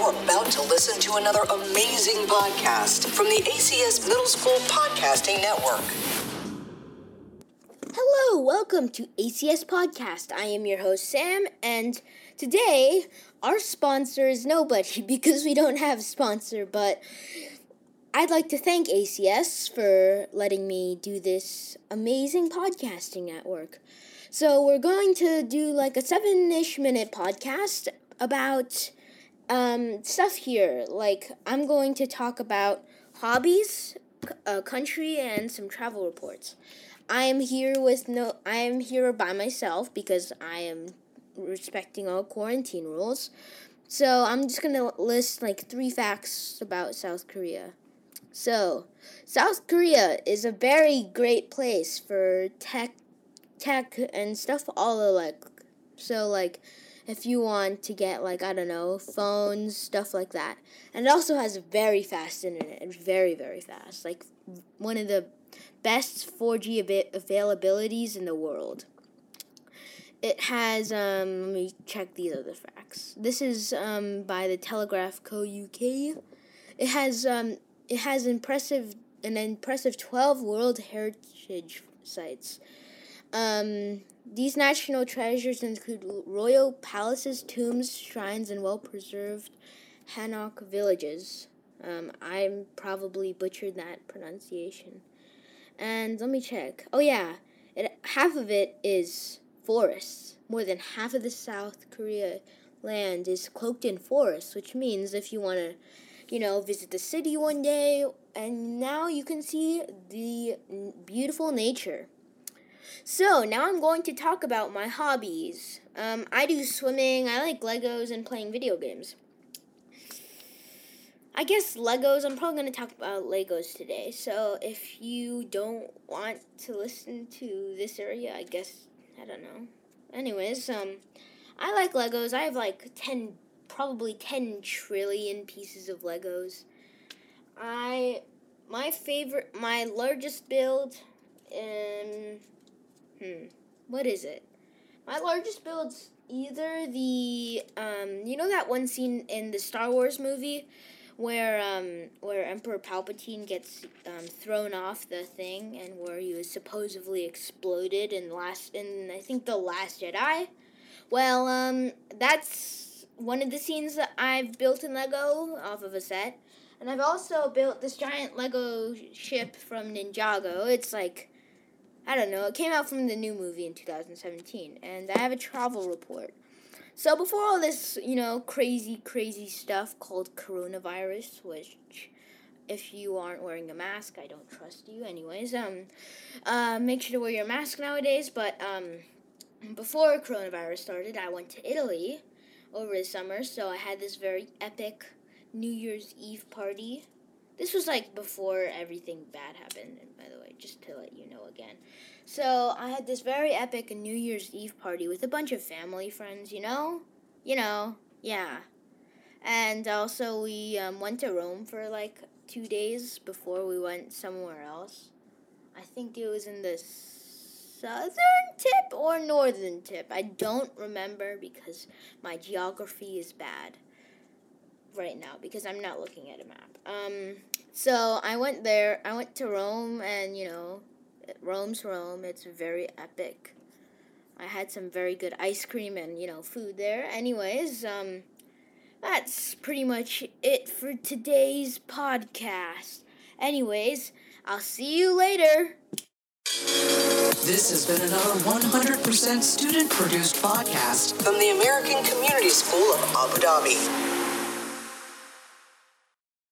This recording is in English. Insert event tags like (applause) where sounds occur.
You're about to listen to another amazing podcast from the ACS Middle School Podcasting Network. Hello, welcome to ACS Podcast. I am your host, Sam, and today our sponsor is nobody (laughs) because we don't have a sponsor, but I'd like to thank ACS for letting me do this amazing podcasting network. So, we're going to do like a seven ish minute podcast about um, stuff here. Like, I'm going to talk about hobbies, uh, country, and some travel reports. I am here with no. I am here by myself because I am respecting all quarantine rules. So I'm just gonna list like three facts about South Korea. So, South Korea is a very great place for tech, tech and stuff all alike. So like, if you want to get like I don't know phones, stuff like that, and it also has very fast internet, It's very very fast, like one of the best 4G av- availabilities in the world. It has um let me check these other facts. This is um by the Telegraph Co UK. It has um it has impressive an impressive 12 World Heritage sites. Um these national treasures include royal palaces, tombs, shrines, and well preserved Hanok villages. Um, I'm probably butchered that pronunciation. And let me check. Oh, yeah, it, half of it is forests. More than half of the South Korea land is cloaked in forests, which means if you want to, you know, visit the city one day, and now you can see the beautiful nature. So now I'm going to talk about my hobbies. Um, I do swimming. I like Legos and playing video games. I guess Legos. I'm probably going to talk about Legos today. So if you don't want to listen to this area, I guess I don't know. Anyways, um, I like Legos. I have like ten, probably ten trillion pieces of Legos. I my favorite, my largest build, um, hmm, what is it? My largest build's either the um, you know that one scene in the Star Wars movie where um where Emperor Palpatine gets um, thrown off the thing and where he was supposedly exploded in last in I think the Last Jedi. Well, um, that's one of the scenes that I've built in Lego off of a set. And I've also built this giant Lego ship from Ninjago. It's like, I don't know, it came out from the new movie in 2017. And I have a travel report. So before all this, you know, crazy, crazy stuff called coronavirus, which if you aren't wearing a mask, I don't trust you. Anyways, um, uh, make sure to wear your mask nowadays. But um, before coronavirus started, I went to Italy over the summer, so I had this very epic New Year's Eve party. This was like before everything bad happened, way, just to let you know again. So I had this very epic New Year's Eve party with a bunch of family friends, you know? You know, yeah. And also we um, went to Rome for like two days before we went somewhere else. I think it was in the southern tip or northern tip. I don't remember because my geography is bad right now because I'm not looking at a map. Um, so I went there. I went to Rome, and you know, Rome's Rome. It's very epic. I had some very good ice cream and you know food there. Anyways, um, that's pretty much it for today's podcast. Anyways, I'll see you later. This has been another 100% student produced podcast from the American Community School of Abu Dhabi.